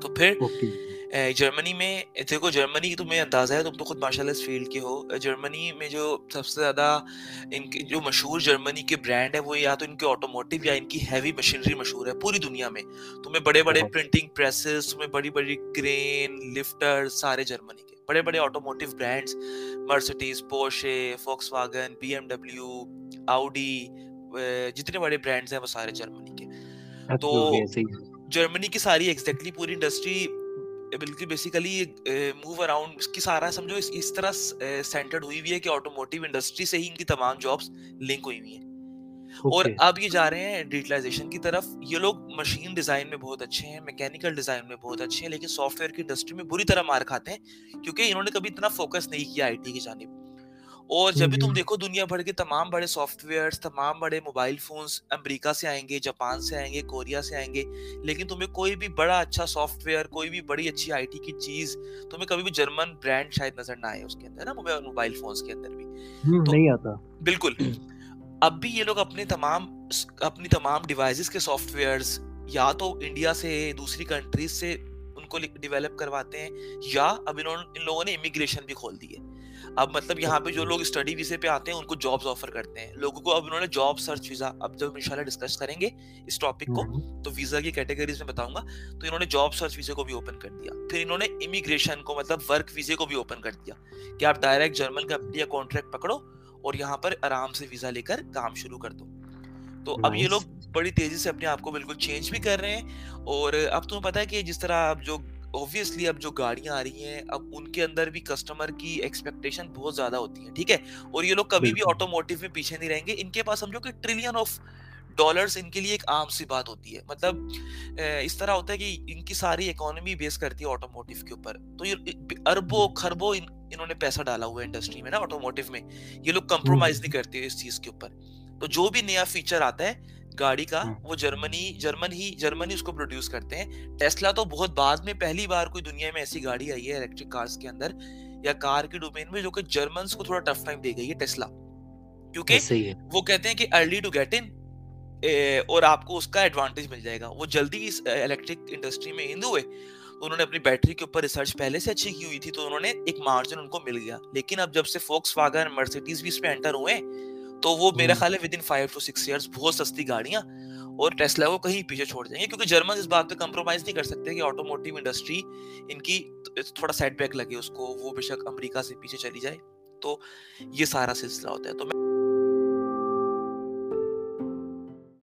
تو پھر جرمنی میں دیکھو جرمنی کی تمہیں اندازہ ہے تم تو خود ماشاء اللہ اس فیلڈ کے ہو جرمنی میں جو سب سے زیادہ ان کے جو مشہور جرمنی کے برانڈ ہے وہ یا تو ان کے آٹوموٹیو یا ان کی ہیوی مشینری مشہور ہے پوری دنیا میں. تمہیں بڑے بڑے پرنٹنگ پریسز تمہیں بڑی بڑی کرین لفٹر سارے جرمنی کے. بڑے بڑے automotive brands Mercedes Porsche Volkswagen B M W Audi جتنے بڑے برانڈس ہیں وہ سارے جرمنی کے. تو جرمنی کی ساری ایگزیکٹلی پوری انڈسٹری بلکہ بیسیکلی موو اراؤنڈ اس کی سارا سمجھو اس اس طرح سینٹرڈ ہوئی ہوئی ہے کہ آٹوموٹیو انڈسٹری سے ہی ان کی تمام جابس لنک ہوئی ہوئی ہیں۔ اور اب یہ جا رہے ہیں ڈیجیٹلائزیشن کی طرف۔ یہ لوگ مشین ڈیزائن میں بہت اچھے ہیں میکینیکل ڈیزائن میں بہت اچھے ہیں لیکن سافٹ ویئر کی انڈسٹری میں بری طرح مار کھاتے ہیں کیونکہ انہوں نے کبھی اتنا فوکس نہیں کیا آئی ٹی کی جانب۔ اور جب بھی تم دیکھو دنیا بھر کے تمام بڑے سافٹ ویئر تمام بڑے موبائل فونس امریکہ سے آئیں گے جاپان سے آئیں گے کوریا سے آئیں گے لیکن تمہیں کوئی بھی بڑا اچھا سافٹ ویئر کوئی بھی بڑی اچھی آئی ٹی کی چیز تمہیں کبھی بھی جرمن برانڈ شاید نظر نہ آئے اس کے اندر نا موبائل فونس کے اندر بھی۔ نہیں آتا۔ بالکل۔ اب بھی یہ لوگ اپنے تمام اپنی تمام ڈیوائسز کے سافٹ ویئرس یا تو انڈیا سے دوسری کنٹریز سے ان کو ڈیولپ کرواتے ہیں یا اب انہوں ان لوگوں نے امیگریشن بھی کھول دی ہے۔ اب مطلب یہاں پہ جو لوگ اسٹڈی ویزے پہ آتے ہیں ان کو جابس آفر کرتے ہیں۔ لوگوں کو اب انہوں نے جاب سرچ ویزا اب جب ان شاء اللہ ڈسکس کریں گے اس ٹاپک کو تو ویزا کی کیٹیگریز میں بتاؤں گا۔ تو انہوں نے جاب سرچ ویزے کو بھی اوپن کر دیا۔ پھر انہوں نے امیگریشن کو مطلب ورک ویزے کو بھی اوپن کر دیا۔ کہ آپ ڈائریکٹ جرمن کمپنی یا کانٹریکٹ پکڑو اور یہاں پر آرام سے ویزا لے کر کام شروع کر دو۔ تو اب یہ لوگ بڑی تیزی سے اپنے آپ کو بالکل چینج بھی کر رہے ہیں۔ اور اب تمہیں پتا ہے کہ جس طرح جو اوبیسلی اب جو گاڑیاں آ رہی ہیں اب ان کے اندر بھی کسٹمر کی ایکسپیکٹیشن بہت زیادہ ہوتی ہے ٹھیک ہے؟ اور یہ لوگ کبھی بھی آٹوموٹیو میں پیچھے نہیں رہیں گے۔ ان کے پاس سمجھو کہ ٹریلین آف ڈالرس ان کے لیے ایک عام سی بات ہوتی ہے۔ مطلب اس طرح ہوتا ہے کہ ان کی ساری اکانومی بیس کرتی ہے آٹوموٹیو کے اوپر۔ تو یہ اربوں خربوں انہوں نے پیسہ ڈالا ہوا ہے انڈسٹری میں نا آٹوموٹیو میں۔ یہ لوگ کمپرومائز نہیں کرتے اس چیز کے اوپر۔ تو جو بھی نیا فیچر آتا ہے گاڑی کا وہ جرمنی جرمن ہی جرمنی اس کو پروڈیوس کرتے ہیں۔ ٹیسلا تو بہت بعد میں پہلی بار کوئی دنیا میں ایسی گاڑی آئی ہے الیکٹرک کارز کے اندر یا کار کے ڈومین میں جو کہ جرمنس کو تھوڑا ٹف ٹائم دے گئی ہے ٹیسلا کیونکہ وہ کہتے ہیں کہ ارلی ٹو گیٹ ان اور آپ کو اس کا ایڈوانٹیج مل جائے گا۔ وہ جلدی اس الیکٹرک انڈسٹری میں ہند ہوئے۔ انہوں نے اپنی بیٹری کے اوپر ریسرچ پہلے سے اچھی کی ہوئی تھی تو انہوں نے ایک مارجن ان کو مل گیا۔ لیکن اب جب سے فوکس واگن مرسیڈیز بھی اس پہ انٹر ہوئے تو وہ میرا خیال ہے within five to six years بہت سستی گاڑیاں اور ٹیسلا کو کہیں پیچھے چھوڑ دیں گے کیونکہ جرمن اس بات پہ کمپرومائز نہیں کر سکتے کہ آٹوموٹیو انڈسٹری ان کی تھوڑا سیٹ بیک لگے اس کو وہ بے شک امریکہ سے پیچھے چلی جائے تو یہ سارا سلسلہ ہوتا ہے۔ تو میں